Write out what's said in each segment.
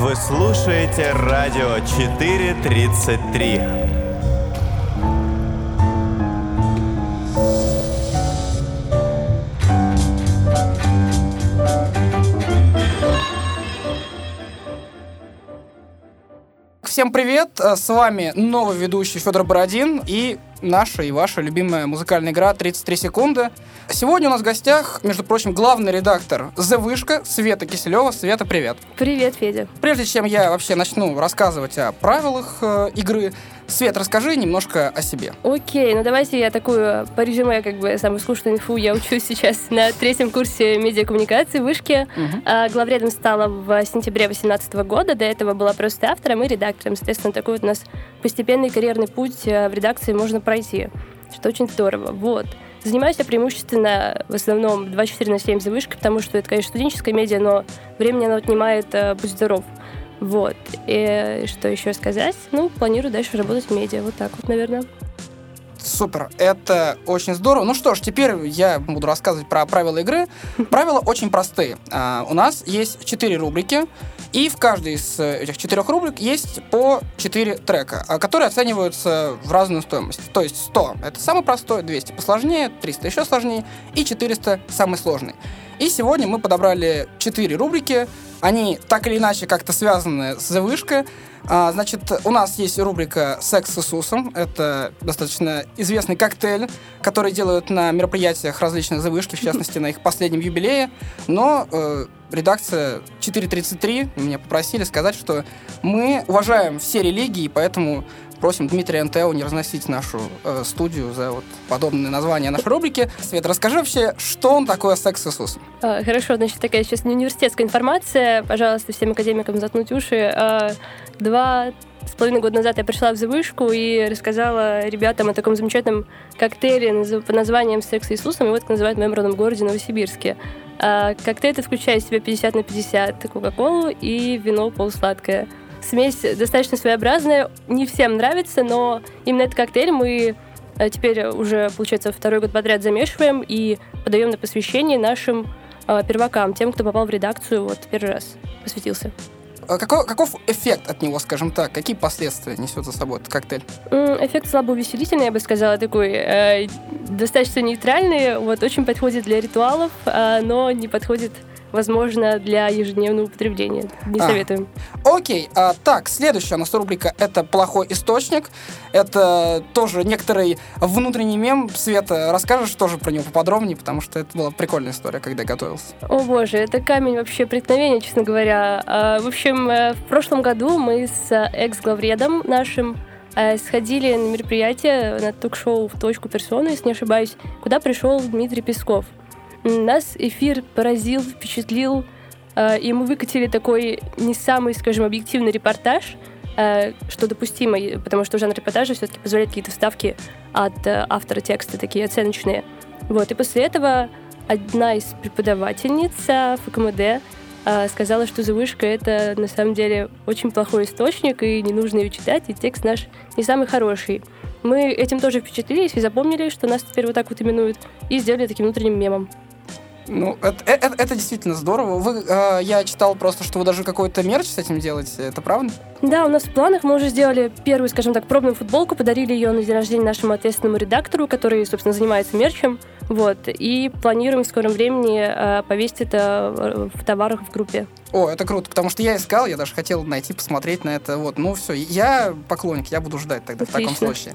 Вы слушаете радио 433. Всем привет! С вами новый ведущий Федор Бородин и наша и ваша любимая музыкальная игра «33 секунды». Сегодня у нас в гостях, между прочим, главный редактор «The Вышка» Света Киселева. Света, привет! Привет, Федя. Прежде чем я вообще начну рассказывать о правилах э, игры, Свет, расскажи немножко о себе. Окей, ну давайте я такую по резюме, как бы, самую скучную инфу. Я учусь сейчас на третьем курсе медиакоммуникации в Вышке. А, Главредом стала в сентябре 2018 года. До этого была просто автором и редактором. Соответственно, такой вот у нас постепенный карьерный путь э, в редакции можно пройти, что очень здорово. Вот. Занимаюсь я преимущественно в основном 24 на 7 за вышкой, потому что это, конечно, студенческая медиа, но времени она отнимает, э, будь здоров. Вот. И что еще сказать? Ну, планирую дальше работать в медиа. Вот так вот, наверное. Супер, это очень здорово. Ну что ж, теперь я буду рассказывать про правила игры. Правила очень простые. А, У нас есть четыре рубрики, и в каждой из э, этих четырех рубрик есть по четыре трека, а, которые оцениваются в разную стоимость. То есть 100 — это самый простой, 200 посложнее, 300 еще сложнее, и 400 — самый сложный. И сегодня мы подобрали четыре рубрики. Они так или иначе как-то связаны с «Завышкой». А, Значит, у нас есть рубрика «Секс с Иисусом». Это достаточно известный коктейль, который делают на мероприятиях различных завышки, в частности, на их последнем юбилее. Но э, редакция 433 меня попросили сказать, что мы уважаем все религии, поэтому просим Дмитрия НТО не разносить нашу э, студию за вот подобные названия нашей рубрики. Свет, расскажи вообще, что он такое «Секс с Иисусом»? А, Хорошо, значит, такая сейчас университетская информация. Пожалуйста, всем академикам заткнуть уши. А, Два с половиной года назад я пришла в завышку и рассказала ребятам о таком замечательном коктейле под названием «Секс с Иисусом». Его так называют в моем родном городе Новосибирске. А, Коктейль это включает в себя 50 на 50 кока-колу и вино полусладкое. Смесь достаточно своеобразная, не всем нравится, но именно этот коктейль мы э, теперь уже, получается, второй год подряд замешиваем и подаем на посвящение нашим э, первакам, тем, кто попал в редакцию вот первый раз, посвятился. А Какой, каков эффект от него, скажем так? Какие последствия несет за собой этот коктейль? Эффект слабо увеселительный, я бы сказала, такой э, достаточно нейтральный, вот очень подходит для ритуалов, а, но не подходит, возможно, для ежедневного употребления. Не А. советуем. Окей, а, так, следующая у нас рубрика «Это плохой источник». Это тоже некоторый внутренний мем. Света, расскажешь тоже про него поподробнее, потому что это была прикольная история, когда я готовился. О боже, это камень вообще преткновения, честно говоря. А, В общем, э, в прошлом году мы с экс-главредом нашим э, сходили на мероприятие, на ток-шоу в точку персоны, если не ошибаюсь, куда пришел Дмитрий Песков. Нас эфир поразил, впечатлил, э, и мы выкатили такой не самый, скажем, объективный репортаж, э, что допустимо, потому что жанр репортажа все-таки позволяет какие-то вставки от э, автора текста, такие оценочные. Вот, и после этого одна из преподавательниц ФКМД сказала, что «Завышка» — это на самом деле очень плохой источник, и не нужно ее читать, и текст наш не самый хороший. Мы этим тоже впечатлились и запомнили, что нас теперь вот так вот именуют, и сделали таким внутренним мемом. Ну, это, э- э- это действительно здорово. Вы, э, я читал просто, что вы даже какой-то мерч с этим делаете. Это правда? Да, у нас в планах мы уже сделали первую, скажем так, пробную футболку, подарили ее на день рождения нашему ответственному редактору, который, собственно, занимается мерчем. Вот. И планируем в скором времени э, повесить это э, в товарах в группе. О, это круто, потому что я искал, я даже хотел найти, посмотреть на это. Вот, ну все, я поклонник, я буду ждать тогда в таком Отлично. случае.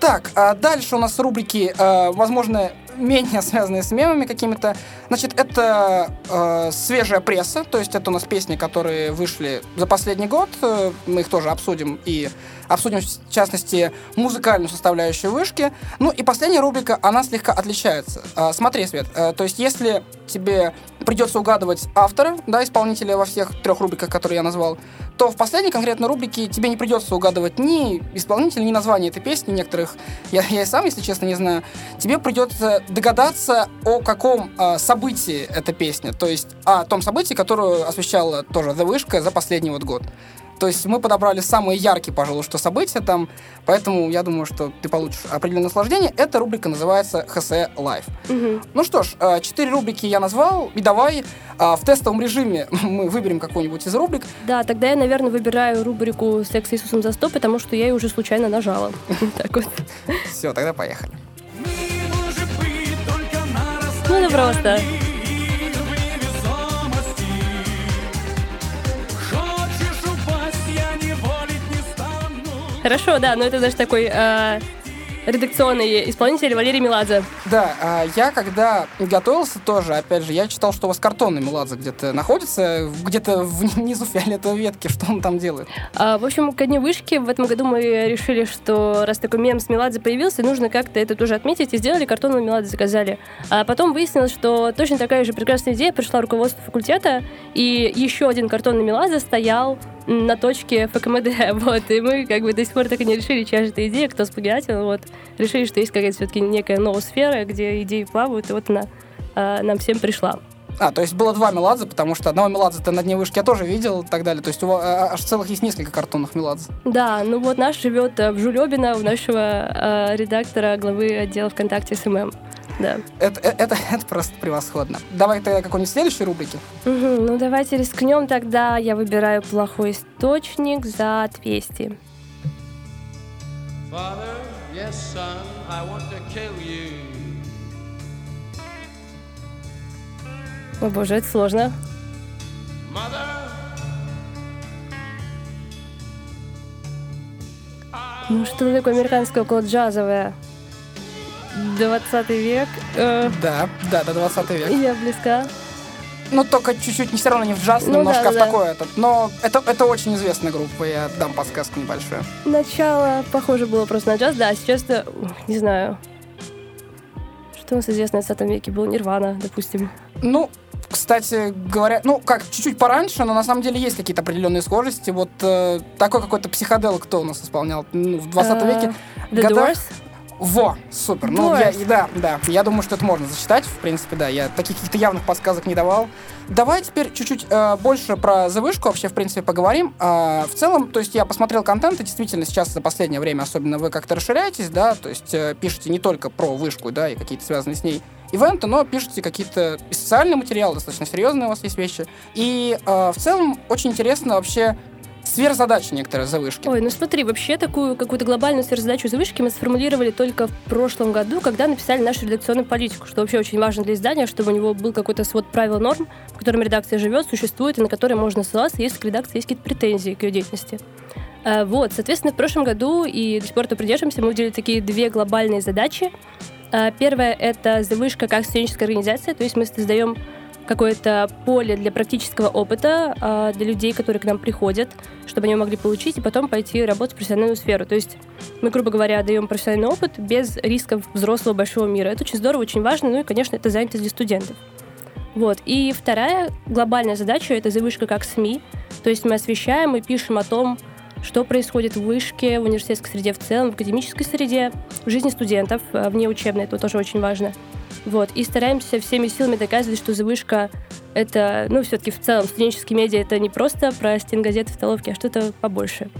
Так, а дальше у нас рубрики, э, возможно, менее связанные с мемами какими-то. Значит, это э, свежая пресса, то есть это у нас песни, которые вышли за последний год. Э, Мы их тоже обсудим и обсудим, в частности, музыкальную составляющую вышки. Ну и последняя рубрика, она слегка отличается. А, Смотри, Свет, э, то есть если тебе придется угадывать автора, да, исполнителя во всех трех рубриках, которые я назвал, то в последней конкретной рубрике тебе не придется угадывать ни исполнителя, ни название этой песни некоторых. Я, я и сам, если честно, не знаю. Тебе придется догадаться, о каком э, событии эта песня. То есть о том событии, которое освещала тоже The Вышка за последний вот год. То есть мы подобрали самые яркие, пожалуй, что события там, поэтому я думаю, что ты получишь определенное наслаждение. Эта рубрика называется ХС Live. Мгм. Ну что ж, э, четыре рубрики я назвал, и давай а, в тестовом режиме мы выберем какую-нибудь из рубрик. Да, тогда я, наверное, выбираю рубрику «Секс с Иисусом за 100», потому что я ее уже случайно нажала. Так вот. Все, тогда поехали. Это просто. Хорошо, да, но это даже такой э, редакционный исполнитель Валерий Меладзе. Да, а, я когда готовился тоже, опять же, я читал, что у вас картонный Меладзе где-то находится, где-то внизу фиолетовой ветки, что он там делает. А, в общем, ко дню вышки в этом году мы решили, что раз такой мем с Меладзе появился, нужно как-то это тоже отметить, и сделали картонного Меладзе, заказали. А потом выяснилось, что точно такая же прекрасная идея пришла руководству факультета, и еще один картонный Меладзе стоял на точке ФКМД, вот, и мы как бы до сих пор так и не решили, чья же эта идея, кто сплагиатил, вот, решили, что есть какая-то все-таки некая ноосфера, где идеи плавают, и вот она а, нам всем пришла. А, то есть было два Меладзе, потому что одного Меладзе-то на дне вышки я тоже видел и так далее. То есть у вас а, аж целых есть несколько картонных Меладзе. Да, ну вот наш живет э, в Жулебино, у нашего э, редактора, главы отдела ВКонтакте SMM. Да. Это, э- это, это просто превосходно. Давай тогда какой-нибудь следующей рубрики. Мгм, ну давайте рискнем тогда. Я выбираю плохой источник за 200. Father, yes, son, I want to kill you. О боже, это сложно. Mother, Ну что такое американское около джазовое? 20 век. Э, Да, да, до 20 века. я близка. Ну, только чуть-чуть, не все равно не в джаз, Ну немножко да, в да. такой этот. Но это, это очень известная группа, я дам подсказку небольшую. Начало похоже было просто на джаз, да, а сейчас ух, не знаю. Что у нас известно в 20 веке был Нирвана, допустим. Ну, кстати говоря, ну, как, чуть-чуть пораньше, но на самом деле есть какие-то определенные схожести. Вот э, такой какой-то психодел, кто у нас исполнял ну, в 20 Э, веке. The годах. Doors? Во, супер. Ну, я, Doors. и да, да. Я думаю, что это можно зачитать. В принципе, да. Я таких каких-то явных подсказок не давал. Давай теперь чуть-чуть э, больше про завышку вообще, в принципе, поговорим. А, в целом, то есть я посмотрел контент, и действительно сейчас за последнее время особенно вы как-то расширяетесь, да, то есть э, пишете не только про вышку, да, и какие-то связанные с ней ивенты, но пишете какие-то социальные материалы, достаточно серьезные у вас есть вещи. И э, в целом очень интересно вообще сверхзадачи некоторые завышки. Ой, ну смотри, вообще такую какую-то глобальную сверхзадачу завышки мы сформулировали только в прошлом году, когда написали нашу редакционную политику, что вообще очень важно для издания, чтобы у него был какой-то свод правил норм, в котором редакция живет, существует, и на который можно ссылаться, если к редакции есть какие-то претензии к ее деятельности. А, Вот, соответственно, в прошлом году, и до сих пор этого придерживаемся, мы выделили такие две глобальные задачи. А, Первая — это завышка как студенческая организация, то есть мы создаем какое-то поле для практического опыта а, для людей, которые к нам приходят, чтобы они могли получить и потом пойти работать в профессиональную сферу. То есть мы, грубо говоря, даем профессиональный опыт без рисков взрослого большого мира. Это очень здорово, очень важно, ну и, конечно, это занятость для студентов. Вот. И вторая глобальная задача — это завышка как СМИ. То есть мы освещаем и пишем о том, что происходит в вышке, в университетской среде в целом, в академической среде, в жизни студентов, э, вне учебной, это тоже очень важно. Вот. И стараемся всеми силами доказывать, что завышка — это, ну, все-таки в целом студенческие медиа — это не просто про стенгазеты в столовке, а что-то побольше.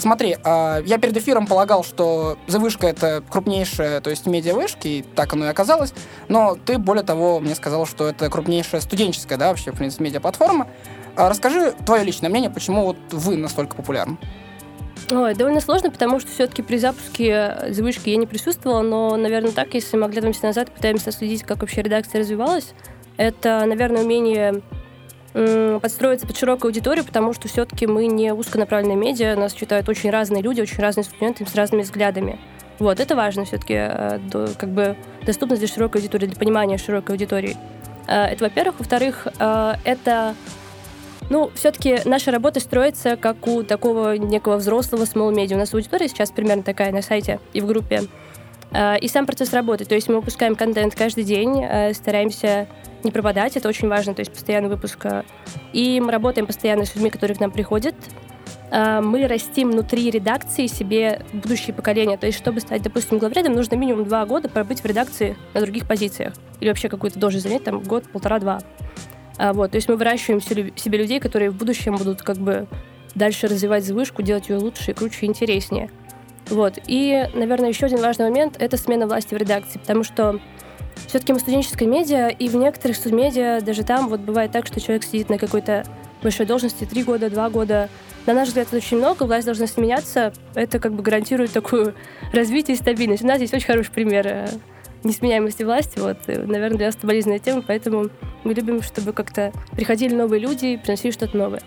Смотри, а, я перед эфиром полагал, что «Завышка» — это крупнейшая, то есть медиавышки, и так оно и оказалось, но ты, более того, мне сказал, что это крупнейшая студенческая, да, вообще, в принципе, медиаплатформа. А Расскажи твое личное мнение, почему вот вы настолько популярны. Ой, довольно сложно, потому что все-таки при запуске завышки я не присутствовала, но, наверное, так, если мы оглядываемся назад пытаемся следить, как вообще редакция развивалась, это, наверное, умение подстроиться под широкую аудиторию, потому что все-таки мы не узконаправленные медиа, нас читают очень разные люди, очень разные студенты с разными взглядами. Вот, это важно все-таки, как бы доступность для широкой аудитории, для понимания широкой аудитории. Э, Это, во-первых. Во-вторых, э, это ну, все-таки наша работа строится как у такого некого взрослого small media. У нас аудитория сейчас примерно такая на сайте и в группе. Э, И сам процесс работы. То есть мы выпускаем контент каждый день, э, стараемся не пропадать, это очень важно, то есть постоянный выпуск. э, И мы работаем постоянно с людьми, которые к нам приходят. Мы растим внутри редакции себе будущее поколение. То есть, чтобы стать, допустим, главредом, нужно минимум два года пробыть в редакции на других позициях. Или вообще какую-то должность занять, там, год, полтора-два. А, Вот, то есть мы выращиваем се- себе людей, которые в будущем будут как бы дальше развивать звышку, делать ее лучше, круче и интереснее. Вот. И, наверное, еще один важный момент — это смена власти в редакции, потому что все-таки мы студенческая медиа, и в некоторых студмедиа даже там вот бывает так, что человек сидит на какой-то большой должности три года, два года. На наш взгляд, это очень много, власть должна сменяться. Это как бы гарантирует такую развитие и стабильность. У нас здесь очень хороший пример э, несменяемости власти. Вот, и, наверное, для нас это болезненная тема, поэтому мы любим, чтобы как-то приходили новые люди и приносили что-то новое.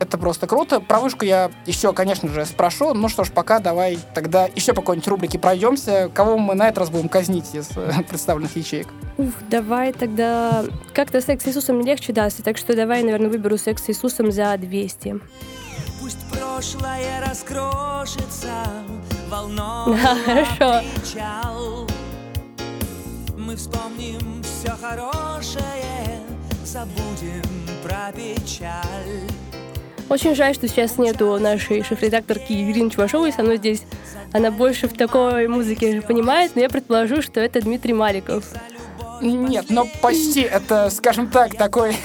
Это просто круто. Про вышку я еще, конечно же, спрошу. Ну что ж, пока давай тогда еще по какой-нибудь рубрике пройдемся. Кого мы на этот раз будем казнить из э, представленных ячеек? Уф, давай тогда... Как-то секс с Иисусом не легче даст, так что давай, наверное, выберу секс с Иисусом за 200. Пусть прошлое раскрошится волной Да, хорошо. печал. Мы вспомним все хорошее, забудем про печаль. Очень жаль, что сейчас нету нашей шеф-редакторки Ирины Чувашовой со мной здесь. Она больше в такой музыке понимает, но я предположу, что это Дмитрий Маликов. Нет, но почти. Это, скажем так, такой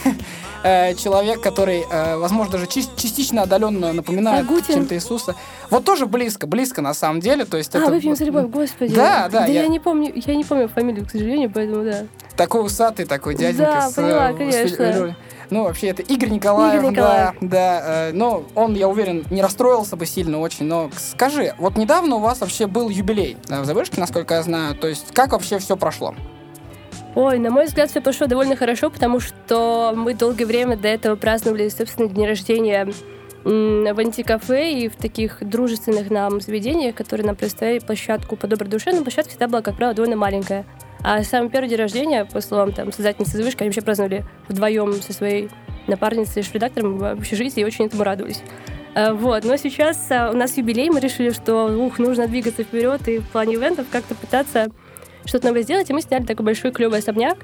э, человек, который, э, возможно, даже чис- частично отдаленно напоминает Агутин? чем-то Иисуса. Вот тоже близко, близко на самом деле. То есть А, это выпьем вот, за любовь, господи. Да, да, Да я- я не помню, я не помню фамилию, к сожалению, поэтому да. такой усатый такой дяденька Да, с, поняла, э, с конечно. фигурой. Ну, вообще, это Игорь Николаев, Игорь Николаев. да, да. э, но он, я уверен, не расстроился бы сильно очень. Но скажи, вот недавно у вас вообще был юбилей в Завышке, насколько я знаю. То есть, как вообще все прошло? Ой, на мой взгляд, все пошло довольно хорошо, потому что мы долгое время до этого праздновали, собственно, день рождения в антикафе и в таких дружественных нам заведениях, которые нам предоставляли площадку по доброй душе, но площадка всегда была, как правило, довольно маленькая. А самый первый день рождения, по словам там, создательницы «Звышки», они вообще праздновали вдвоем со своей напарницей, редактором в общежитии и очень этому радовались. А, Вот, но сейчас а, у нас юбилей, мы решили, что ух, нужно двигаться вперед и в плане ивентов как-то пытаться что-то новое сделать, и мы сняли такой большой клевый особняк.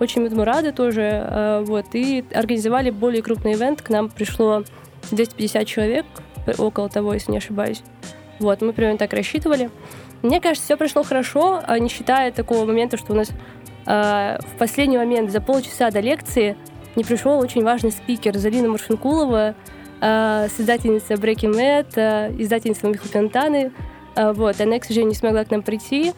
Очень этому рады тоже. а, Вот, и организовали более крупный ивент. К нам пришло 250 человек, э, около того, если не ошибаюсь. Вот, мы примерно так рассчитывали. Мне кажется, все прошло хорошо, а не считая такого момента, что у нас а, в последний момент за полчаса до лекции не пришел очень важный спикер Залина Маршинкулова, а, создательница Breaking Mad, а, издательница Михаил Пентаны. Вот, она, к сожалению, не смогла к нам прийти.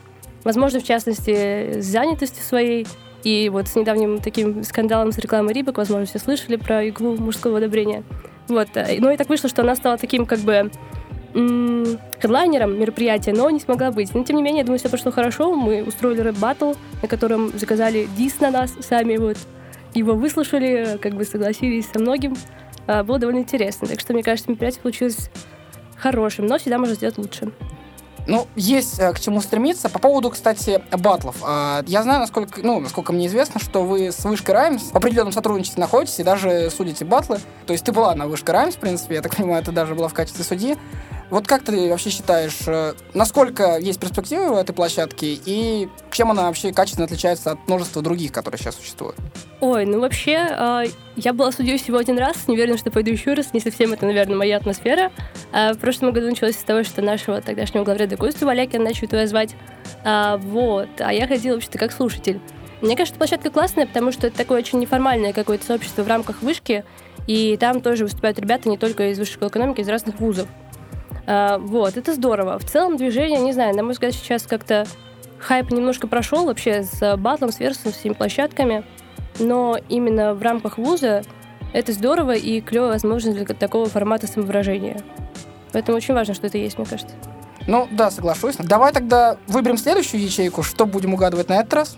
Возможно, в частности, с занятостью своей. И вот с недавним таким скандалом с рекламой Рибок, возможно, все слышали про иглу мужского одобрения. Вот. э, Ну и так вышло, что она стала таким как бы хедлайнером мероприятия, но не смогла быть. Но тем не менее, я думаю, все прошло хорошо. Мы устроили рэп-баттл, на котором заказали дис на нас сами. Вот. Его выслушали, как бы согласились со многим. А, Было довольно интересно. Так что, мне кажется, мероприятие получилось хорошим, но всегда можно сделать лучше. Ну, есть э, к чему стремиться. По поводу, кстати, батлов. А, Я знаю, насколько, ну, насколько мне известно, что вы с Вышкой Rhymes в определенном сотрудничестве находитесь и даже судите батлы. То есть ты была на Вышке Раймс, в принципе, я так понимаю, ты даже была в качестве судьи. Вот как ты вообще считаешь, э, насколько есть перспективы в этой площадке и чем она вообще качественно отличается от множества других, которые сейчас существуют? Ой, ну вообще, а, я была судьей всего один раз, не уверена, что пойду еще раз, не совсем это, наверное, моя атмосфера. А в прошлом году началось с того, что нашего тогдашнего главреда Костю Валякина начали туда звать. А, вот, а я ходила вообще-то как слушатель. Мне кажется, площадка классная, потому что это такое очень неформальное какое-то сообщество в рамках вышки, и там тоже выступают ребята не только из высшей экономики, из разных вузов. А, вот, это здорово. В целом движение, не знаю, на мой взгляд, сейчас как-то хайп немножко прошел вообще с батлом, с версом, с всеми площадками, но именно в рамках вуза это здорово и клевая возможность для такого формата самовыражения. Поэтому очень важно, что это есть, мне кажется. Ну, да, соглашусь. Давай тогда выберем следующую ячейку. Что будем угадывать на этот раз?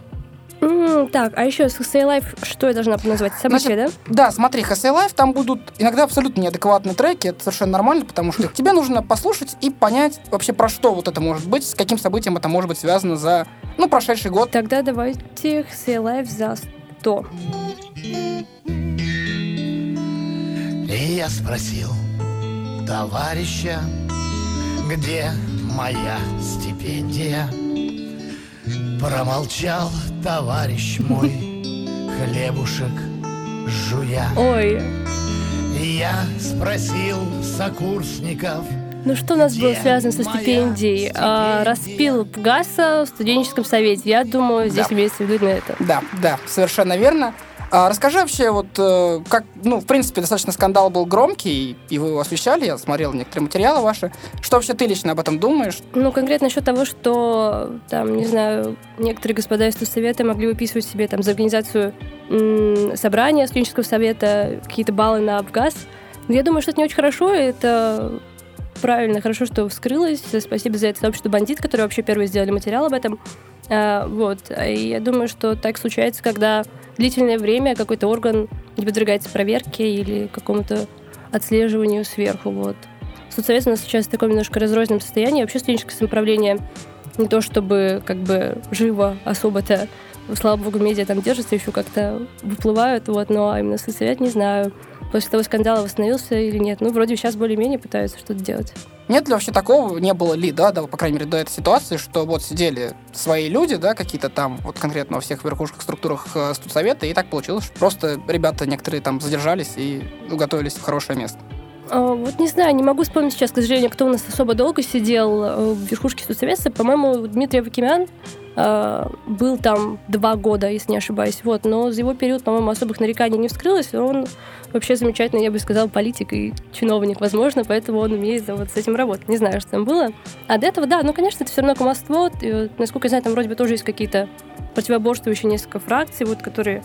М, так, а еще с Say Life, что я должна назвать? Событие, да? Да, смотри, HSA Live, там будут иногда абсолютно неадекватные треки, это совершенно нормально, потому что тебе нужно послушать и понять вообще про что вот это может быть, с каким событием это может быть связано за, ну, прошедший год. Тогда давайте Say Life за 100. И я спросил товарища, где моя стипендия? Промолчал товарищ мой, хлебушек жуя. Ой, Я спросил сокурсников, ну что у нас было связано со стипендией? А, распил ГАСа в студенческом совете. Я думаю, здесь Да. имеется в виду на это. Да, да, совершенно верно. А расскажи вообще, вот э, как, ну, в принципе, достаточно скандал был громкий, и вы его освещали, я смотрел некоторые материалы ваши. Что вообще ты лично об этом думаешь? Ну, конкретно насчет того, что, там, не знаю, некоторые господа из Совета могли выписывать себе там за организацию собрания студенческого совета какие-то баллы на обгаз. Но я думаю, что это не очень хорошо, это правильно, хорошо, что вскрылось. Спасибо за это сообществу «Бандит», которые вообще первые сделали материал об этом. А, вот. И я думаю, что так случается, когда длительное время какой-то орган не подвергается проверке или какому-то отслеживанию сверху. Вот. Соцсовет у нас сейчас в таком немножко разрозненном состоянии. Вообще студенческое самоуправление не то чтобы как бы живо особо-то слава богу, медиа там держатся, еще как-то выплывают, вот, но именно соцсовет не знаю после того скандала восстановился или нет. Ну, вроде сейчас более-менее пытаются что-то делать. Нет ли вообще такого, не было ли, да, да, по крайней мере, до этой ситуации, что вот сидели свои люди, да, какие-то там, вот конкретно во всех верхушках структурах э, студсовета, и так получилось, что просто ребята некоторые там задержались и уготовились в хорошее место? А, вот не знаю, не могу вспомнить сейчас, к сожалению, кто у нас особо долго сидел э, в верхушке студсовета. По-моему, Дмитрий Авакимян э, был там два года, если не ошибаюсь. Вот. Но за его период, по-моему, особых нареканий не вскрылось. Он вообще замечательный, я бы сказала, политик и чиновник, возможно, поэтому он умеет вот с этим работать. Не знаю, что там было. А до этого, да, ну, конечно, это все равно кумовство. И, насколько я знаю, там вроде бы тоже есть какие-то противоборствующие несколько фракций, вот, которые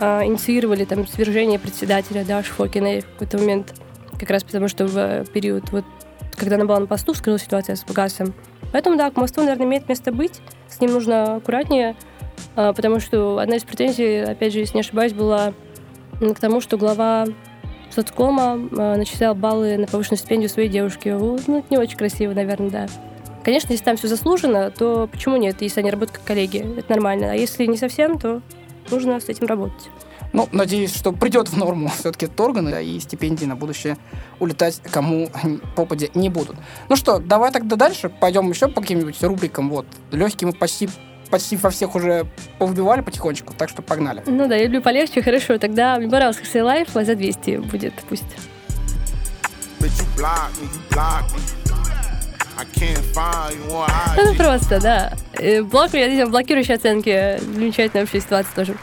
э, инициировали там свержение председателя да, Шфокиной в какой-то момент как раз потому, что в период, вот, когда она была на посту, вскрылась ситуация с газом. Поэтому, да, к мосту, наверное, имеет место быть. С ним нужно аккуратнее, а, потому что одна из претензий, опять же, если не ошибаюсь, была к тому, что глава соцкома а, начислял баллы на повышенную стипендию своей девушки. Ну, это не очень красиво, наверное, да. Конечно, если там все заслужено, то почему нет, если они работают как коллеги? Это нормально. А если не совсем, то нужно с этим работать. Ну, надеюсь, что придет в норму все-таки этот орган, да, и стипендии на будущее улетать кому попади не будут. Ну что, давай тогда дальше пойдем еще по каким-нибудь рубрикам. Вот, легкие мы почти почти во всех уже повбивали потихонечку, так что погнали. Ну да, я люблю полегче, хорошо. Тогда мне понравился HSE Life, а за 200 будет, пусть. Ну просто, да. Э, блок, я видел блокирующие оценки. Замечательная вообще ситуация тоже.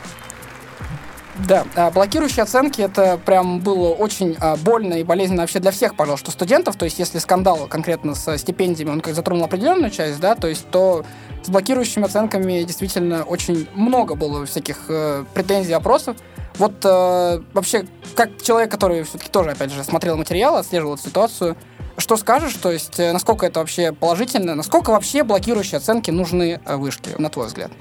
Да, а, блокирующие оценки это прям было очень а, больно и болезненно вообще для всех, пожалуйста, студентов. То есть, если скандал конкретно с стипендиями, он как затронул определенную часть, да, то есть, то с блокирующими оценками действительно очень много было всяких э, претензий, опросов. Вот э, вообще, как человек, который все-таки тоже, опять же, смотрел материал, отслеживал эту ситуацию, что скажешь, то есть, э, насколько это вообще положительно, насколько вообще блокирующие оценки нужны э, вышке, на твой взгляд?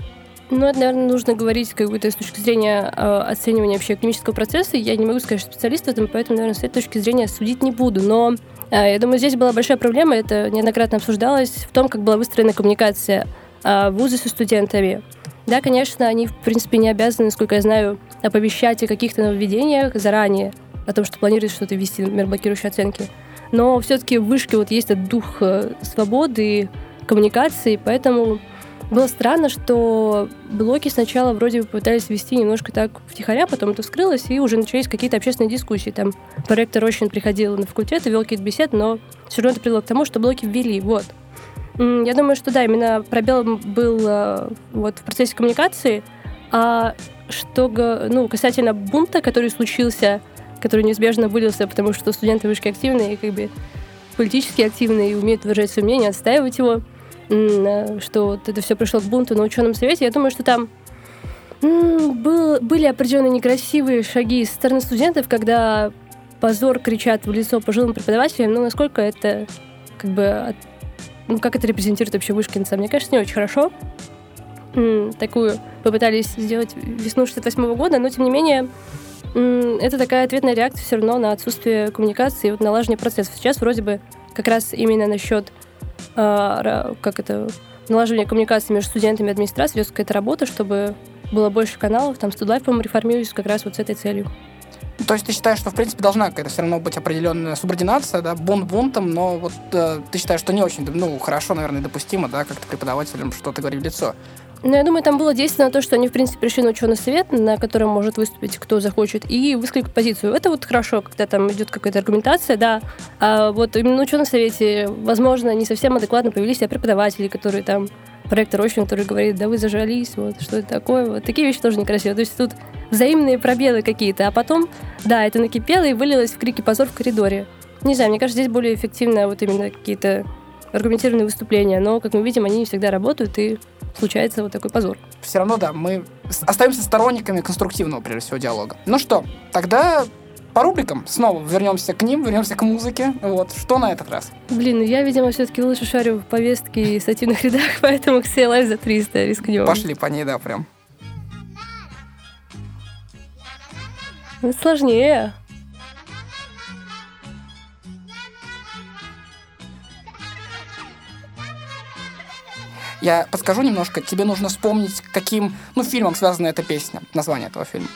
Ну, это, наверное, нужно говорить как бы с точки зрения э, оценивания вообще академического процесса. Я не могу сказать, что специалист в этом, поэтому, наверное, с этой точки зрения судить не буду. Но э, я думаю, здесь была большая проблема, это неоднократно обсуждалось, в том, как была выстроена коммуникация э, вузы со студентами. Да, конечно, они, в принципе, не обязаны, насколько я знаю, оповещать о каких-то нововведениях заранее, о том, что планируют что-то ввести, например, блокирующие оценки. Но все-таки в вышке вот есть этот дух э, свободы, коммуникации, поэтому было странно, что блоки сначала вроде бы пытались вести немножко так втихаря, потом это вскрылось, и уже начались какие-то общественные дискуссии. Там проректор Рощин приходил на факультет и вел какие-то беседы, но все равно это привело к тому, что блоки ввели. Вот. Я думаю, что да, именно пробел был э, вот в процессе коммуникации, а что ну, касательно бунта, который случился, который неизбежно вылился, потому что студенты вышки активные как бы политически активные и умеют выражать свое мнение, отстаивать его – что вот это все пришло к бунту на ученом совете. Я думаю, что там был, были определенные некрасивые шаги со стороны студентов, когда позор кричат в лицо пожилым преподавателям, но насколько это как бы ну, как это репрезентирует вообще Вышкинца, мне кажется, не очень хорошо. Такую попытались сделать весну 68 -го года, но тем не менее это такая ответная реакция все равно на отсутствие коммуникации и вот налаживание процессов. Сейчас вроде бы как раз именно насчет как это, налаживание коммуникации между студентами и администрацией, ведется какая-то работа, чтобы было больше каналов, там Студлайф, по-моему, реформируется как раз вот с этой целью. То есть ты считаешь, что в принципе должна какая-то все равно быть определенная субординация, да, бунт бунтом, но вот э, ты считаешь, что не очень, ну, хорошо, наверное, допустимо, да, как-то преподавателям что-то говорить в лицо. Ну, я думаю, там было действие то, что они, в принципе, пришли на ученый совет, на котором может выступить кто захочет, и высказать позицию. Это вот хорошо, когда там идет какая-то аргументация, да. А вот именно на ученом совете, возможно, не совсем адекватно повели себя преподаватели, которые там проектор очень, который говорит, да вы зажались, вот, что это такое. Вот такие вещи тоже некрасиво. То есть тут взаимные пробелы какие-то, а потом, да, это накипело и вылилось в крики позор в коридоре. Не знаю, мне кажется, здесь более эффективно вот именно какие-то аргументированные выступления, но, как мы видим, они не всегда работают, и случается вот такой позор. Все равно, да, мы остаемся сторонниками конструктивного, прежде всего, диалога. Ну что, тогда по рубрикам снова вернемся к ним, вернемся к музыке. Вот, что на этот раз? Блин, я, видимо, все-таки лучше шарю в повестке и статьях рядах, поэтому Ксия Лайв за 300 рискнем. Пошли по ней, да, прям. Ну, сложнее. Я подскажу немножко. Тебе нужно вспомнить, каким, ну, фильмом связана эта песня, название этого фильма.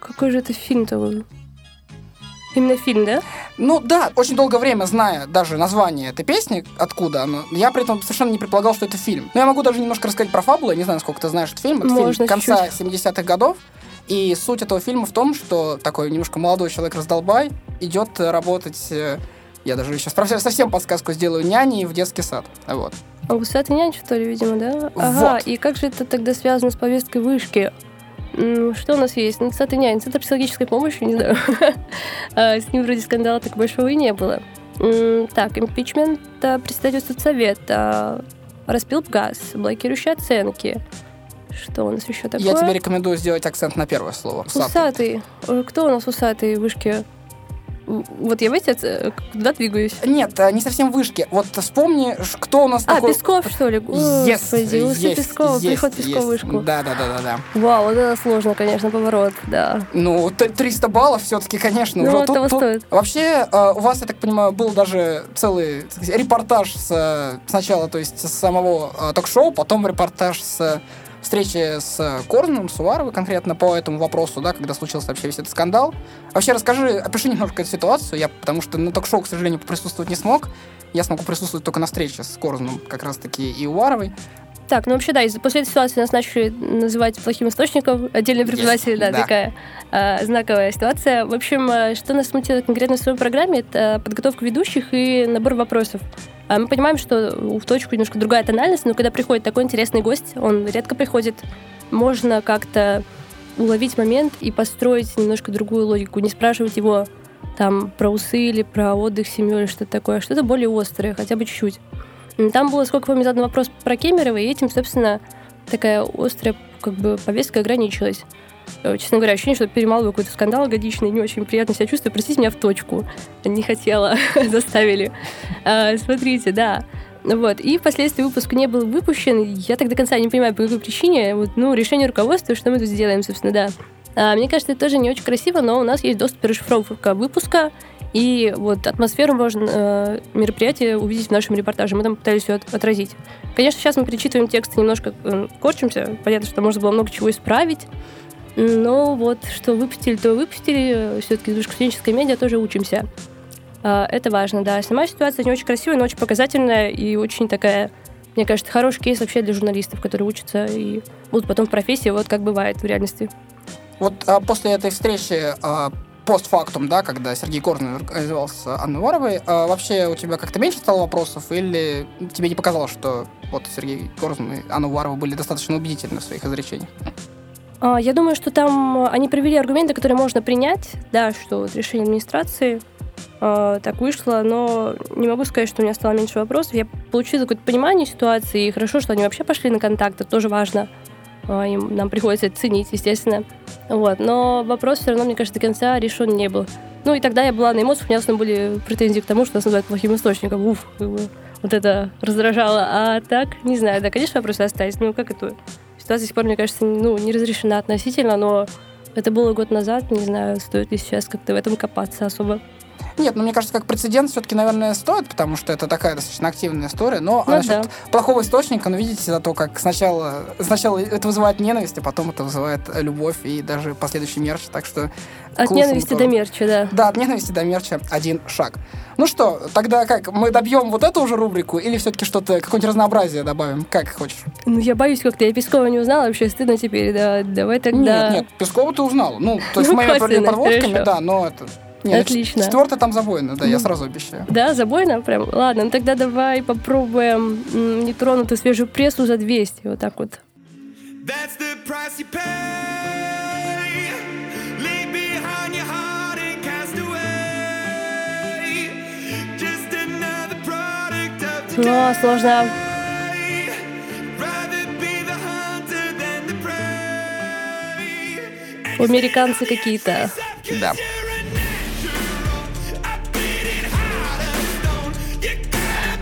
Какой же это фильм-то был? Именно фильм, да? Ну да, очень долгое время, зная даже название этой песни, откуда оно, я при этом совершенно не предполагал, что это фильм. Но я могу даже немножко рассказать про фабулу, я не знаю, сколько ты знаешь этот фильм. Это Можно фильм конца чуть-чуть. 70-х годов. И суть этого фильма в том, что такой немножко молодой человек раздолбай идет работать, э, я даже сейчас совсем подсказку сделаю, няней в детский сад. Вот. А усатый нянь, что ли, видимо, да? Ага, Вот. и как же это тогда связано с повесткой вышки? Что у нас есть? Ну, усатый нянь, центр психологической помощи, не знаю. А, С ним вроде скандала так большого и не было. Так, импичмент, а, председательство совета, распил газ, блокирующие оценки. Что у нас еще такое? Я тебе рекомендую сделать акцент на первое слово. Усатый. Усатый. Э, Кто у нас усатый в вышке? Вот я, видите, от- куда двигаюсь? Нет, э, не совсем вышки. Вот вспомни, кто у нас А, такой... Песков, что ли? Yes, Господи, Усы есть, Пескова, есть, приход Пескова в есть. вышку. Да, да, да, да, да. Вау, вот это сложно, конечно, поворот, да. Ну, т- 300 баллов все-таки, конечно. Ну, уже это того стоит. Вообще, э, у вас, я так понимаю, был даже целый сказать, репортаж с, э, сначала, то есть с самого э, ток-шоу, потом репортаж с э, встречи с Корном, с Уваровой конкретно по этому вопросу, да, когда случился вообще весь этот скандал. Вообще, расскажи, опиши немножко эту ситуацию, я, потому что на ток-шоу, к сожалению, присутствовать не смог. Я смогу присутствовать только на встрече с Корзуном, как раз-таки, и Уваровой. Так, ну вообще, да, после этой ситуации нас начали называть плохим источником. Отдельный преподаватель, да, да. такая а, знаковая ситуация. В общем, а, что нас смутило конкретно в своей программе, это подготовка ведущих и набор вопросов. А Мы понимаем, что в точку немножко другая тональность, но когда приходит такой интересный гость, он редко приходит, можно как-то уловить момент и построить немножко другую логику, не спрашивать его там про усы или про отдых с семьей или что-то такое, а что-то более острое, хотя бы чуть-чуть. Там было, сколько помню, задан вопрос про Кемерово, и этим, собственно, такая острая как бы повестка ограничилась. Э, Честно говоря, ощущение, что перемалываю какой-то скандал годичный, не очень приятно себя чувствую. Простите меня в точку. Не хотела, заставили. А, Смотрите, да. Вот. И впоследствии выпуск не был выпущен. Я так до конца не понимаю, по какой причине. Вот, ну, решение руководства, что мы тут сделаем, собственно, да. А, мне кажется, это тоже не очень красиво, но у нас есть доступ и расшифровка выпуска, и вот атмосферу можно э, мероприятия увидеть в нашем репортаже. Мы там пытались ее отразить. Конечно, сейчас мы перечитываем тексты, немножко э, корчимся. Понятно, что можно было много чего исправить. Но вот что выпустили, то выпустили. Все-таки движка студенческой медиа тоже учимся. А, Это важно, да. Сама ситуация не очень красивая, но очень показательная и очень такая, мне кажется, хороший кейс вообще для журналистов, которые учатся и будут потом в профессии, вот как бывает в реальности. Вот а, после этой встречи а, постфактум, да, когда Сергей Корнин развивался Анной Воровой, а, вообще у тебя как-то меньше стало вопросов, или тебе не показалось, что вот Сергей Корзун и Анна Уварова были достаточно убедительны в своих изречениях? А, Я думаю, что там э, они привели аргументы, которые можно принять, да, что вот решение администрации э, так вышло, но не могу сказать, что у меня стало меньше вопросов. Я получила какое-то понимание ситуации, и хорошо, что они вообще пошли на контакт, это тоже важно. А, нам приходится ценить, естественно. Вот. Но вопрос все равно, мне кажется, до конца решен не был. Ну и тогда я была на эмоциях, у меня в основном были претензии к тому, что нас называют плохим источником. Уф, вот это раздражало. А так, не знаю, да, конечно, вопросы остались. Ну, как это? Ситуация до сих пор, мне кажется, ну, не разрешена относительно, но это было год назад, не знаю, стоит ли сейчас как-то в этом копаться особо. Нет, ну мне кажется, как прецедент все-таки, наверное, стоит, потому что это такая достаточно активная история. Но Ну насчет да. плохого источника, ну видите, зато как сначала, сначала это вызывает ненависть, а потом это вызывает любовь и даже последующий мерч. Так что От ненависти тоже. до мерча, да. Да, от ненависти до мерча один шаг. Ну что, тогда как, мы добьем вот эту уже рубрику или все-таки что-то, какое-нибудь разнообразие добавим? Как хочешь? Ну, я боюсь как-то, я Пескова не узнала, вообще стыдно теперь, да. Давай тогда... Нет, нет, Пескова ты узнал. Ну, то есть Ну, моими подводками, да, но это... Нет, Отлично. Четвертый там забойно, да, я сразу обещаю. Да, забойно прям? Ладно, ну тогда давай попробуем м, нетронутую свежую прессу за 200, вот так вот. That's the price you pay. Leave сложно. Американцы какие-то. Да.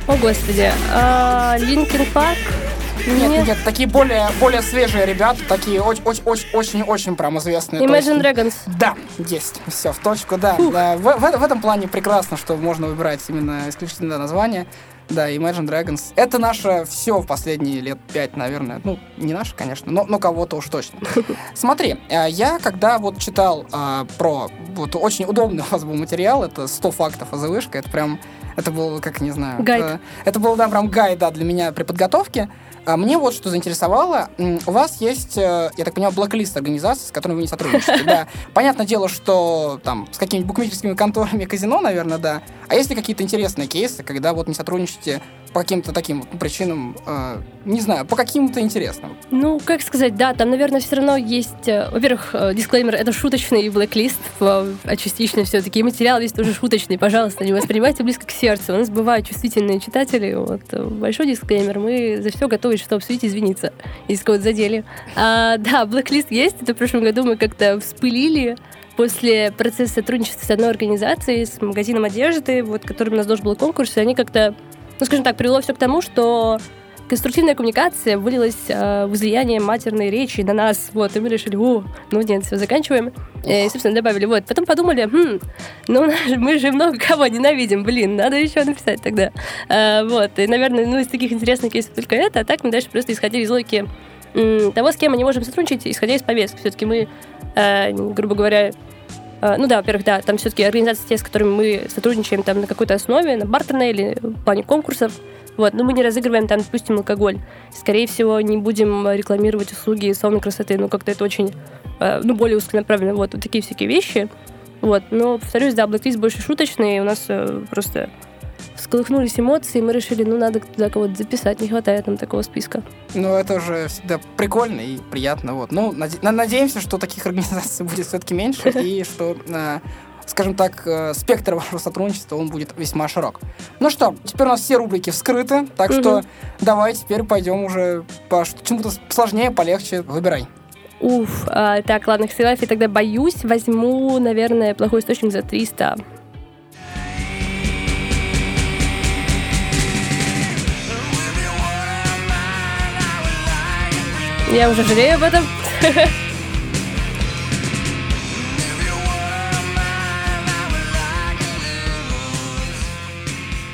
О, господи. А, Linkin Park? Нет, нет, такие более, более свежие ребята, такие очень-очень-очень прям известные. Imagine Dragons. Да, есть. Все, в точку, да. Да, В, в- в этом плане прекрасно, что можно выбирать именно исключительно название. Да, Imagine Dragons. Это наше все в последние лет пять, наверное. Ну, не наше, конечно, но, но кого-то уж точно. Смотри, э, я когда вот читал э, про... Вот очень удобный у вас был материал, это 100 фактов о вышка, это прям... Это был, как не знаю... Гайд. э, это был, да, прям гайд, да, для меня при подготовке. А мне вот что заинтересовало. У вас есть, э, я так понимаю, блэк-лист организаций, с которыми вы не сотрудничаете. Да. Понятное дело, что там с какими-нибудь букмекерскими конторами казино, наверное, да. А есть ли какие-то интересные кейсы, когда вот не сотрудничаете по каким-то таким вот причинам, э, не знаю, по каким-то интересным? Ну, как сказать, да, там, наверное, все равно есть... э, Во-первых, э, дисклеймер, это шуточный блэк-лист, а частично все-таки материал весь тоже шуточный, пожалуйста, не воспринимайте близко к сердцу. У нас бывают чувствительные читатели, вот, э, большой дисклеймер, мы за все готовы что обсудить, извиниться, если кого-то задели. А, да, блэк-лист есть, это в прошлом году мы как-то вспылили после процесса сотрудничества с одной организацией, с магазином одежды, вот, которым у нас должен был конкурс, и они как-то, ну, скажем так, привело все к тому, что конструктивная коммуникация вылилась э, в излияние матерной речи на нас, вот, и мы решили, о, ну нет, все, заканчиваем. И, собственно, добавили, вот. Потом подумали, хм, ну, мы же много кого ненавидим, блин, надо еще написать тогда. Э, вот, и, наверное, ну, из таких интересных кейсов только это, а так мы дальше просто исходили из логики того, с кем мы не можем сотрудничать, исходя из повестки. Все-таки мы, э, грубо говоря, ну да, во-первых, да, там все-таки организации те, с которыми мы сотрудничаем там на какой-то основе, на бартерной или в плане конкурсов. Вот, но мы не разыгрываем там, допустим, алкоголь. Скорее всего, не будем рекламировать услуги салона красоты. Ну, как-то это очень, э, ну, более узконаправленно. Вот, вот такие всякие вещи. Вот, но, повторюсь, да, блэклист больше шуточный. У нас э, просто всколыхнулись эмоции, и мы решили, ну, надо туда кого-то записать. Не хватает нам такого списка. Ну, это уже всегда прикольно и приятно. Вот. Ну, наде- на- надеемся, что таких организаций будет все-таки меньше, и что, э, скажем так, э, спектр вашего сотрудничества, он будет весьма широк. Ну что, теперь у нас все рубрики вскрыты, так что давай теперь пойдем уже по чему-то сложнее, полегче. Выбирай. Уф, а, так, ладно, Хсилайф, я тогда боюсь, возьму, наверное, плохой источник за 300. Я уже жалею об этом.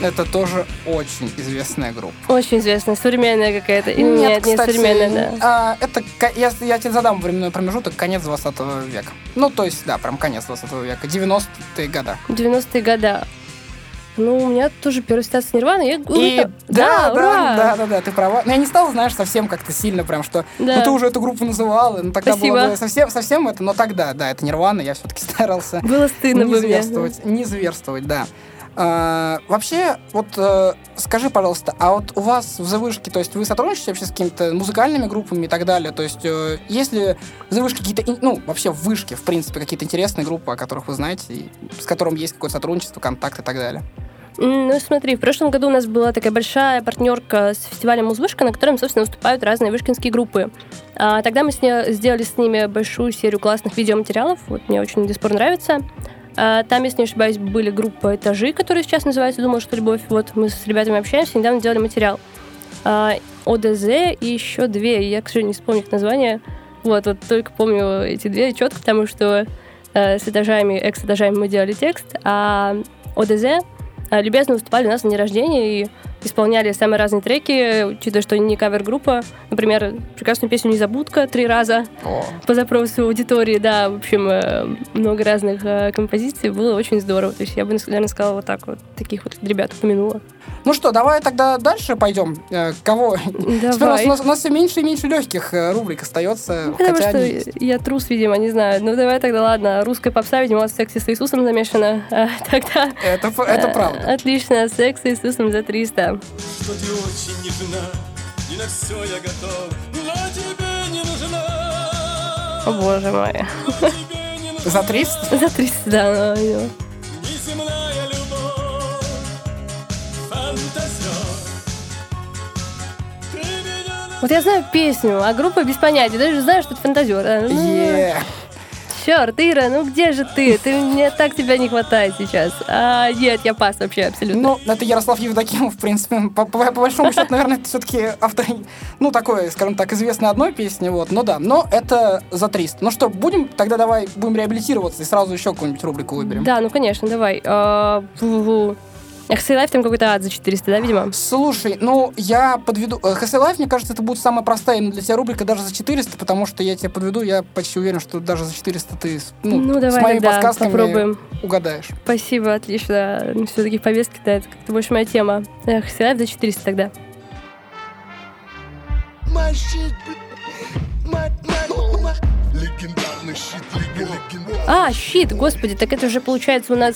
Это тоже очень известная группа. Очень известная, современная какая-то. Или Нет, не кстати, современная, да. а, это, я, я тебе задам временной промежуток, конец 20 века. Ну, то есть, да, прям конец 20 века, 90-е года. 90-е года. Ну, у меня тоже первая ситуация Нирвана. Я... И да, да, ура! да, да, да, ты права. Но я не стала, знаешь, совсем как-то сильно прям, что Да. ну ты уже эту группу называла, ну тогда Спасибо. было бы совсем, совсем это, но тогда, да, это Нирвана, я все-таки старался Было стыдно не зверствовать, не зверствовать, да. А, вообще, вот э, скажи, пожалуйста, а вот у вас в завышке, то есть вы сотрудничаете вообще с какими-то музыкальными группами и так далее? То есть э, есть ли в завышке какие-то, ну, вообще в вышке, в принципе, какие-то интересные группы, о которых вы знаете, и с которым есть какое-то сотрудничество, контакт и так далее? Ну, смотри, в прошлом году у нас была такая большая партнерка с фестивалем Музвышка, на котором, собственно, выступают разные вышкинские группы. А, тогда мы с не- сделали с ними большую серию классных видеоматериалов. Вот мне очень до сих пор нравится. А, там, если не ошибаюсь, были группа «Этажи», которая сейчас называется «Думал, что любовь». Вот мы с ребятами общаемся, недавно делали материал. А, ОДЗ и еще две, я, к сожалению, не вспомню их название. Вот, вот только помню эти две четко, потому что э, с этажами, экс-этажами мы делали текст, а ОДЗ любезно выступали у нас на день рождения и исполняли самые разные треки, учитывая, что не кавер-группа. Например, прекрасную песню «Незабудка» три раза О, по запросу аудитории, да, в общем, э, много разных э, композиций, было очень здорово. То есть я бы, наверное, сказала вот так вот, таких вот ребят упомянула. Ну что, давай тогда дальше пойдем. Э, Кого? Теперь у нас, Давай. у нас- у нас все меньше и меньше легких рубрик остается. Потому хотя что они я трус, видимо, не знаю. Ну, давай тогда, ладно. Русская попса, видимо, у вас сексе с Иисусом замешана. А, тогда... Это, это правда. Отлично, секс с Иисусом за 300. Что ты очень нежна, и на все я готов, но тебе не нужна. О, боже мой. За 300? За 300, да. ну, неземная любовь. Фантазер, Вот я знаю песню, а группа без понятия. Даже знаю, что это фантазер. А, ну. Черт, Ира, ну где же ты? Ты мне так тебя не хватает сейчас. А, нет, я пас вообще абсолютно. Ну, это Ярослав Евдокимов, в принципе. По, по- по большому счету, наверное, это все-таки автор, ну, такой, скажем так, известной одной песни, вот. Ну да, но это за 300. Ну что, будем, тогда давай будем реабилитироваться и сразу еще какую-нибудь рубрику выберем. Да, ну конечно, давай. Ву-ву. Axel Life там какой-то ад за 400, да, видимо? Слушай, ну, я подведу... э, HC Life, мне кажется, это будет самая простая для тебя рубрика даже за 400, потому что я тебя подведу, я почти уверен, что даже за 400 ты с- ну, Ну, с давай моими тогда подсказками попробуем. угадаешь. Спасибо, отлично. Все-таки в повестке, да, это как-то больше моя тема. Эх, Axel Life за 400 тогда. Щит, мой- мой- А, щит, господи, так это же получается у нас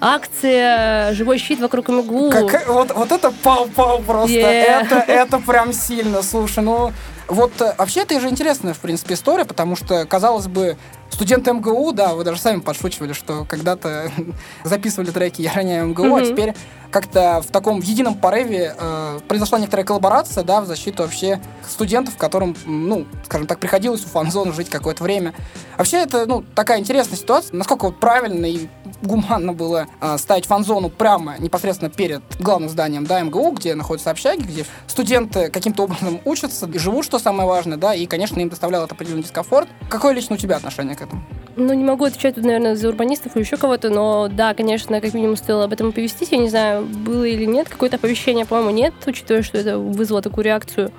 акция «Живой щит вокруг МГУ». Как- вот, вот это пау-пау просто. Yeah. Это, это прям сильно. Слушай, ну вот э, вообще это же интересная, в принципе, история, потому что, казалось бы, студенты МГУ, да, вы даже сами подшучивали, что когда-то записывали треки «Я роняю МГУ», а Мгм. теперь как-то в таком в едином порыве э, произошла некоторая коллаборация, да, в защиту вообще студентов, которым, ну, скажем так, приходилось у фан-зоны жить какое-то время. Вообще это, ну, такая интересная ситуация, насколько вот правильно и гуманно было э, ставить фан-зону прямо непосредственно перед главным зданием, да, МГУ, где находятся общаги, где студенты каким-то образом учатся и живут, что самое важное, да, и, конечно, им доставлял это определенный дискомфорт. Какое лично у тебя отношение к этому? Ну, не могу отвечать тут, наверное, за урбанистов или еще кого-то, но да, конечно, как минимум стоило об этом оповестить. Я не знаю, было или нет какое-то оповещение, по-моему, нет, учитывая, что это вызвало такую реакцию.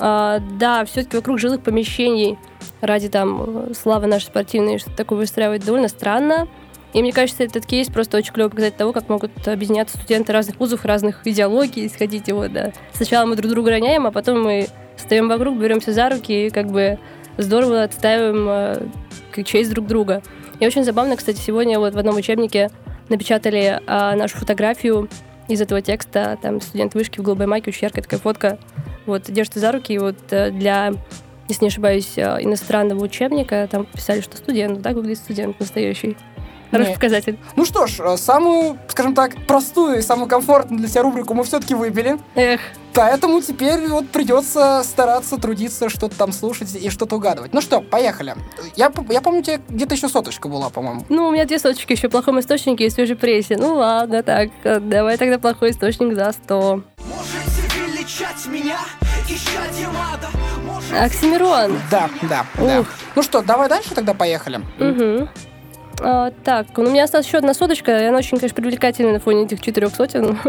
А, да, все-таки вокруг жилых помещений ради там славы нашей спортивной что-то такое выстраивать довольно странно. И мне кажется, этот кейс просто очень клевый показатель того, как могут объединяться студенты разных вузов, разных идеологий, исходить вот, да. Сначала мы друг друга роняем, а потом мы встаем вокруг, беремся за руки и как бы здорово отстаиваем э, честь друг друга. И очень забавно, кстати, сегодня вот в одном учебнике напечатали а, нашу фотографию из этого текста. Там студент вышки в голубой майке, очень яркая такая фотка. Вот, держится за руки, и вот э, для, если не ошибаюсь, э, иностранного учебника там писали, что студент, так выглядит студент настоящий. Хороший показатель. Ну что ж, э, самую, скажем так, простую и самую комфортную для себя рубрику мы все-таки выбили. Эх, Поэтому теперь вот придется стараться, трудиться, что-то там слушать и что-то угадывать. Ну что, поехали. Я, я помню, у тебя где-то еще соточка была, по-моему. ну, у меня две соточки еще в плохом источнике и свежей прессе. Ну ладно, так, э, давай тогда плохой источник за 100. Можете величать меня, исчадьем ада, можете... Оксимирон. Да, да, да. Ух. Ну что, давай дальше тогда поехали. Угу. А, так, ну, у меня осталась еще одна соточка, и она очень, конечно, привлекательная на фоне этих четырех сотен.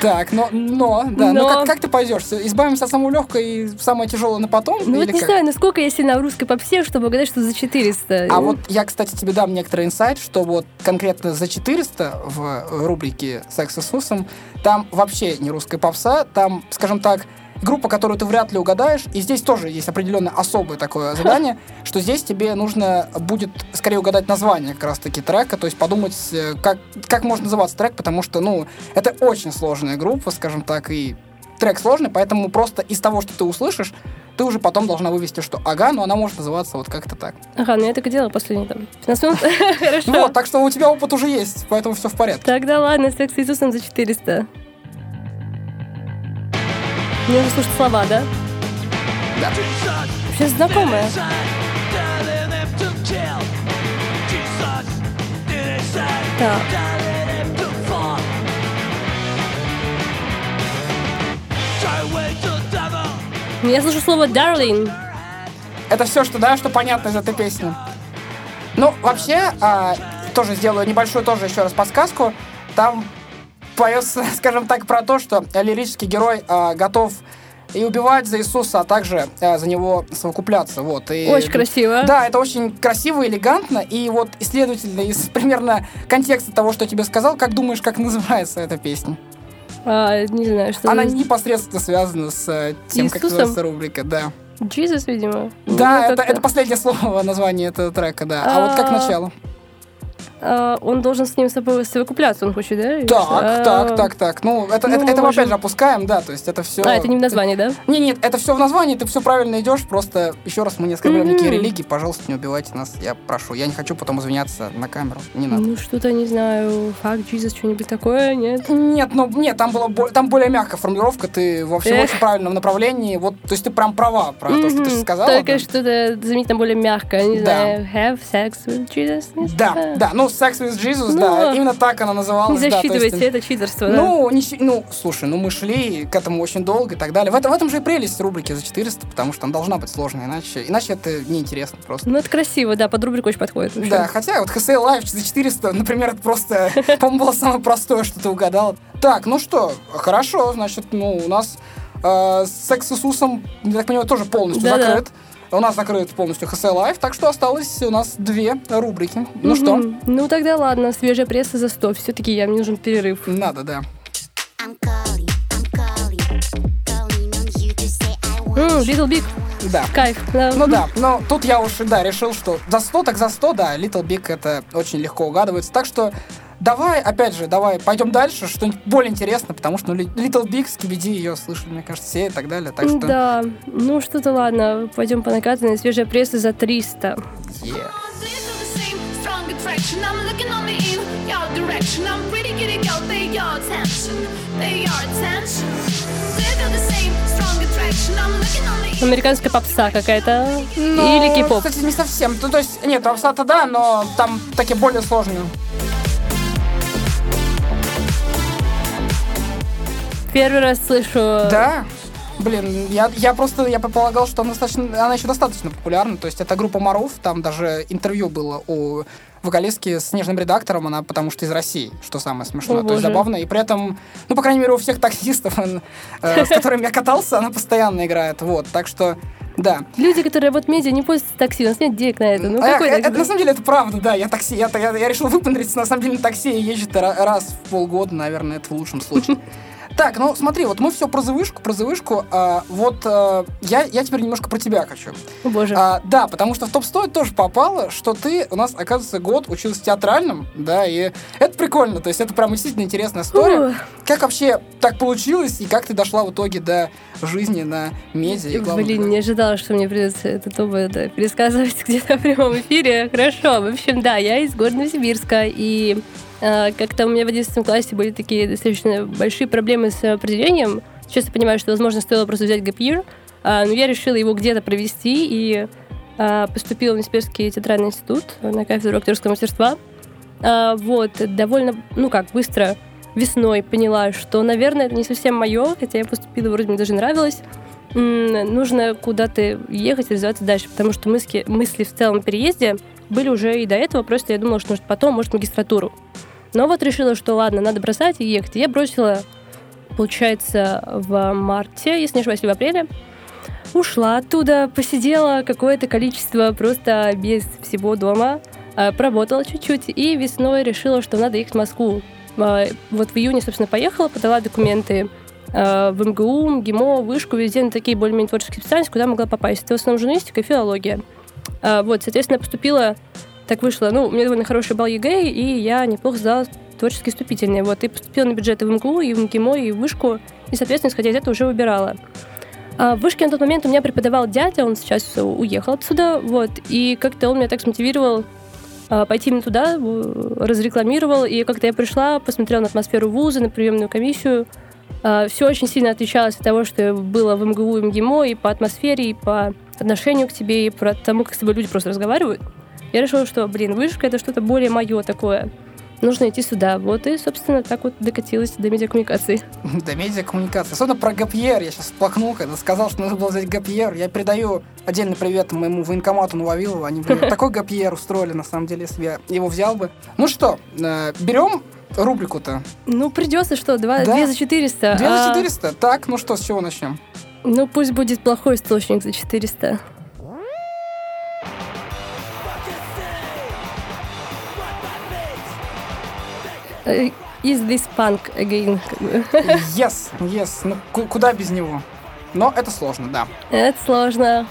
Так, но, но, да, ну Но. как, как ты пойдешь? Избавимся от самого легкого и самое тяжелое на потом? Ну вот не как? знаю, насколько я сильна в русской попсе, чтобы угадать, что за 400. А вот я, кстати, тебе дам некоторый инсайт, что вот конкретно за 400 в рубрике «Секс с Иисусом» там вообще не русская попса, там, скажем так, группа, которую ты вряд ли угадаешь, и здесь тоже есть определенное особое такое задание, что здесь тебе нужно будет скорее угадать название как раз-таки трека, то есть подумать, э, как, как может называться трек, потому что, ну, это очень сложная группа, скажем так, и трек сложный, поэтому просто из того, что ты услышишь, ты уже потом должна вывести, что ага, но она может называться вот как-то так. Ага, ну я так и делала последние там 15 минут. Хорошо. Вот, так что у тебя опыт уже есть, поэтому все в порядке. Тогда ладно, секс с Иисусом за 400. Мне нужно слушать слова, да? Да. Вообще знакомая. Так. Я слышу слово «darling». Это все, что, да, что понятно из этой песни. Ну, вообще, а, тоже сделаю небольшую тоже еще раз подсказку. Там поется, скажем так, про то, что лирический герой а, готов и убивать за Иисуса, а также а, за него совокупляться. Вот. И, Очень красиво. Да, это очень красиво, элегантно. И вот, исследовательно, из примерно контекста того, что я тебе сказал, как думаешь, как называется эта песня? А, не знаю, что Она за- непосредственно связана с э, тем, как Иисусом? называется рубрика, да. Jesus, видимо. Да, Ну, это, это последнее слово название этого трека, да. А, вот как А. начало? А, он должен с ним совокупляться, он хочет, да? Так, так, так, так. Ну, это, Ну, это, это мы опять же опускаем, да, то есть это все... А, это не в названии, да? Не, нет, это все в названии, ты все правильно идешь, просто еще раз мы не оскорбляем никакие религии, пожалуйста, не убивайте нас, я прошу. Я не хочу потом извиняться на камеру, не надо. Ну, что-то, не знаю, факт, Jesus, что-нибудь такое, нет? Нет, ну нет, там было там более мягкая формулировка, ты во всем очень правильном направлении. Вот, то есть ты прям права про то, что ты Мгм. сказала. Только что-то заметно более мягкое, не знаю, have sex with Jesus. Да, да, ну Sex with Jesus, Ну, да, именно так она Не называлась. да, есть, засчитывайте, это читерство, да? Ну, не ну, слушай, ну мы шли к этому очень долго и так далее. В этом, в этом же и прелесть рубрики за 400, потому что там должна быть сложная, иначе, иначе это неинтересно просто. Ну, это красиво, да, под рубрику очень подходит. вообще. Да, хотя вот HSA Live за 400, например, это просто, по-моему, было самое простое, что ты угадал. Так, ну что, хорошо, значит, ну, у нас э, секс с Иисусом, я так понимаю, тоже полностью Да-да. закрыт. У нас закрыт полностью HSA Live, так что осталось у нас две рубрики. Ну что. Ну, тогда ладно, свежая пресса за 100. Все-таки я, мне нужен перерыв. надо, да. Little Big, Да. кайф. Да. Ну да, но тут я уж, да, решил, что за 100, так за 100, да, Little Big это очень легко угадывается. Так что давай, опять же, давай пойдем дальше, что-нибудь более интересное, потому что ну, Little Big, Скибиди ее слышали, мне кажется, все и так далее. Так что, Да, ну что-то ладно, пойдем по накатанной. Свежая пресса за 300. yeah. Attraction? I'm looking only in your direction. I'm pretty kitty girl, pay your attention, pay your attention. Американская попса какая-то. Ну, Или кей-поп. Кстати, не совсем. Ну, то есть, нет, попса-то да, но там такие более сложные. Первый раз слышу. Да. Блин, я, я просто, я предполагал, что она, достаточно, она еще достаточно популярна. То есть это группа Маров, там даже интервью было у вокалистки с нежным редактором, она потому что из России, что самое смешное. О, То есть забавно. И при этом, ну, по крайней мере, у всех таксистов, э, с которыми я катался, она постоянно играет. Вот, так что, да. Люди, которые работают в медиа, не пользуются такси, у нас нет денег на это. Ну, А, какой э, такси? это, на самом деле это правда, да. Я такси, я, я, я решил выпендриться, на самом деле на такси ра- раз в полгода, наверное, это в лучшем случае. Так, ну смотри, вот мы все про завышку, про завышку. а, вот а, я, я теперь немножко про тебя хочу. О, боже. А, да, потому что в топ-100 тоже попало, что ты у нас, оказывается, год учился театральным, да, и это прикольно, то есть это прям действительно интересная история. Ух. Как вообще так получилось, и как ты дошла в итоге до жизни на медиа? и главное, Блин, не ожидала, что мне придется это оба да, пересказывать где-то в прямом эфире. Хорошо. В общем, да, я из города Новосибирска, и как-то у меня в 11 классе были такие достаточно большие проблемы с определением. Сейчас я понимаю, что, возможно, стоило просто взять а, но я решила его где-то провести, и а, поступила в Новосибирский театральный институт на кафедру актерского мастерства. А, вот, довольно, ну как, быстро весной поняла, что, наверное, это не совсем мое, хотя я поступила, вроде мне даже нравилось. Нужно куда-то ехать и развиваться дальше, потому что мысли, мысли в целом переезде были уже и до этого, просто я думала, что может потом, может магистратуру. Но вот решила, что ладно, надо бросать и ехать. Я бросила, получается, в марте, если не ошибаюсь, в апреле. Ушла оттуда, посидела какое-то количество просто без всего дома, а, поработала чуть-чуть и весной решила, что надо ехать в Москву. А, Вот в июне, собственно, поехала, подала документы а, в МГУ, МГИМО, Вышку, везде на такие более-менее творческие специальности, куда могла попасть. Это в основном журналистика и филология. А, Вот, соответственно, поступила, так вышло, ну, у меня довольно хороший балл ЕГЭ, и я неплохо сдала творческие вступительные. Вот, и поступила на бюджеты в МГУ, и в МГИМО, и в Вышку, и, соответственно, исходя из этого уже выбирала. А в Вышке на тот момент у меня преподавал дядя, он сейчас уехал отсюда, вот, и как-то он меня так смотивировал а, пойти именно туда, разрекламировал, и как-то я пришла, посмотрела на атмосферу вуза, на приемную комиссию, все очень сильно отличалось от того, что было в МГУ и МГИМО, и по атмосфере, и по отношению к тебе, и по тому, как с тобой люди просто разговаривают. Я решила, что, блин, вышка — это что-то более мое такое. Нужно идти сюда. Вот и, собственно, так вот докатилась до медиакоммуникации. До медиакоммуникации. Особенно про ГПР. Я сейчас всплакнул, когда сказал, что нужно было взять ГПР. Я передаю отдельный привет моему военкомату на Вавилову. Они мне такой ГПР устроили, на самом деле, если бы я его взял бы. Ну что, э, берем рубрику-то. Ну, придется что, два, Да. две за 400. Две за а, 400. Так, ну что, с чего начнем? Ну, пусть будет плохой источник за 400. Э, Is this punk again? Yes, yes. Ну, ку- куда без него? Но это сложно, да. Это сложно.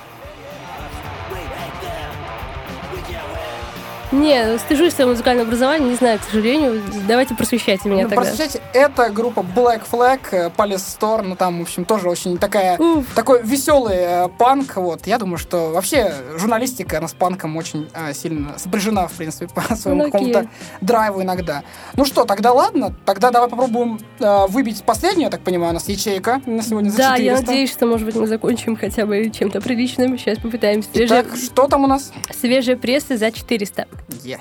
Не, ну, стыжусь своего музыкального образования, не знаю, к сожалению. Давайте просвещайте меня Ну, тогда. просвещайте, это группа Black Flag, э, Palace Store, ну там, в общем, тоже очень такая, Уф. такой веселый э, панк, вот. Я думаю, что вообще журналистика, она с панком очень э, сильно сопряжена, в принципе, по своему Ну, какому-то драйву иногда. Ну что, тогда ладно, тогда давай попробуем э, выбить последнюю, я так понимаю, у нас ячейка на сегодня за Да, я 400. надеюсь, что, может быть, мы закончим хотя бы чем-то приличным. Сейчас попытаемся. Свежая, Так, что там у нас? свежая пресса за 400. Right.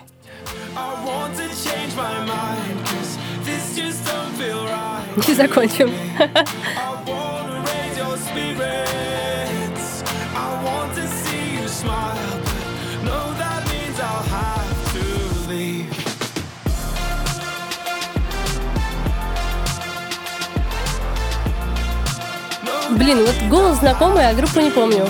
И закончим. Блин, вот голос знакомый, а группу не помню.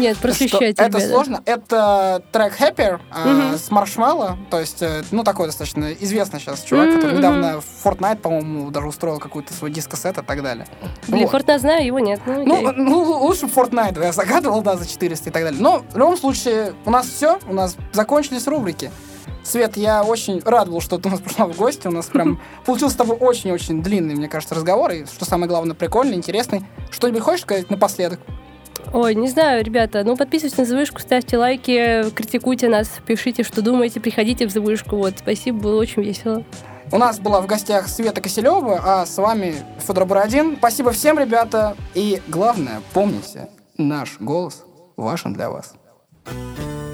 Нет, Что, просвещайте, это ребята. сложно. Это трек Happier э, с Маршмелло. То есть, э, ну, такой достаточно известный сейчас чувак, который недавно в Fortnite, по-моему, даже устроил какой-то свой диско-сет и так далее. Блин, Вот. Фортнайт знаю, его нет. Ну, Ну, окей. ну, лучше Fortnite, я загадывал, да, за 400 и так далее. Но в любом случае, у нас все, у нас закончились рубрики. Свет, я очень рад был, что ты у нас пришла в гости. У нас прям получился с тобой очень-очень длинный, мне кажется, разговор. И, что самое главное, прикольный, интересный. Что-нибудь хочешь сказать напоследок? Ой, не знаю, ребята, ну подписывайтесь на «Завышку», ставьте лайки, критикуйте нас, пишите, что думаете, приходите в «Завышку». Вот, спасибо, было очень весело. У нас была в гостях Света Киселева, а с вами Федор Бородин. Спасибо всем, ребята. И главное, помните, наш голос важен для вас. you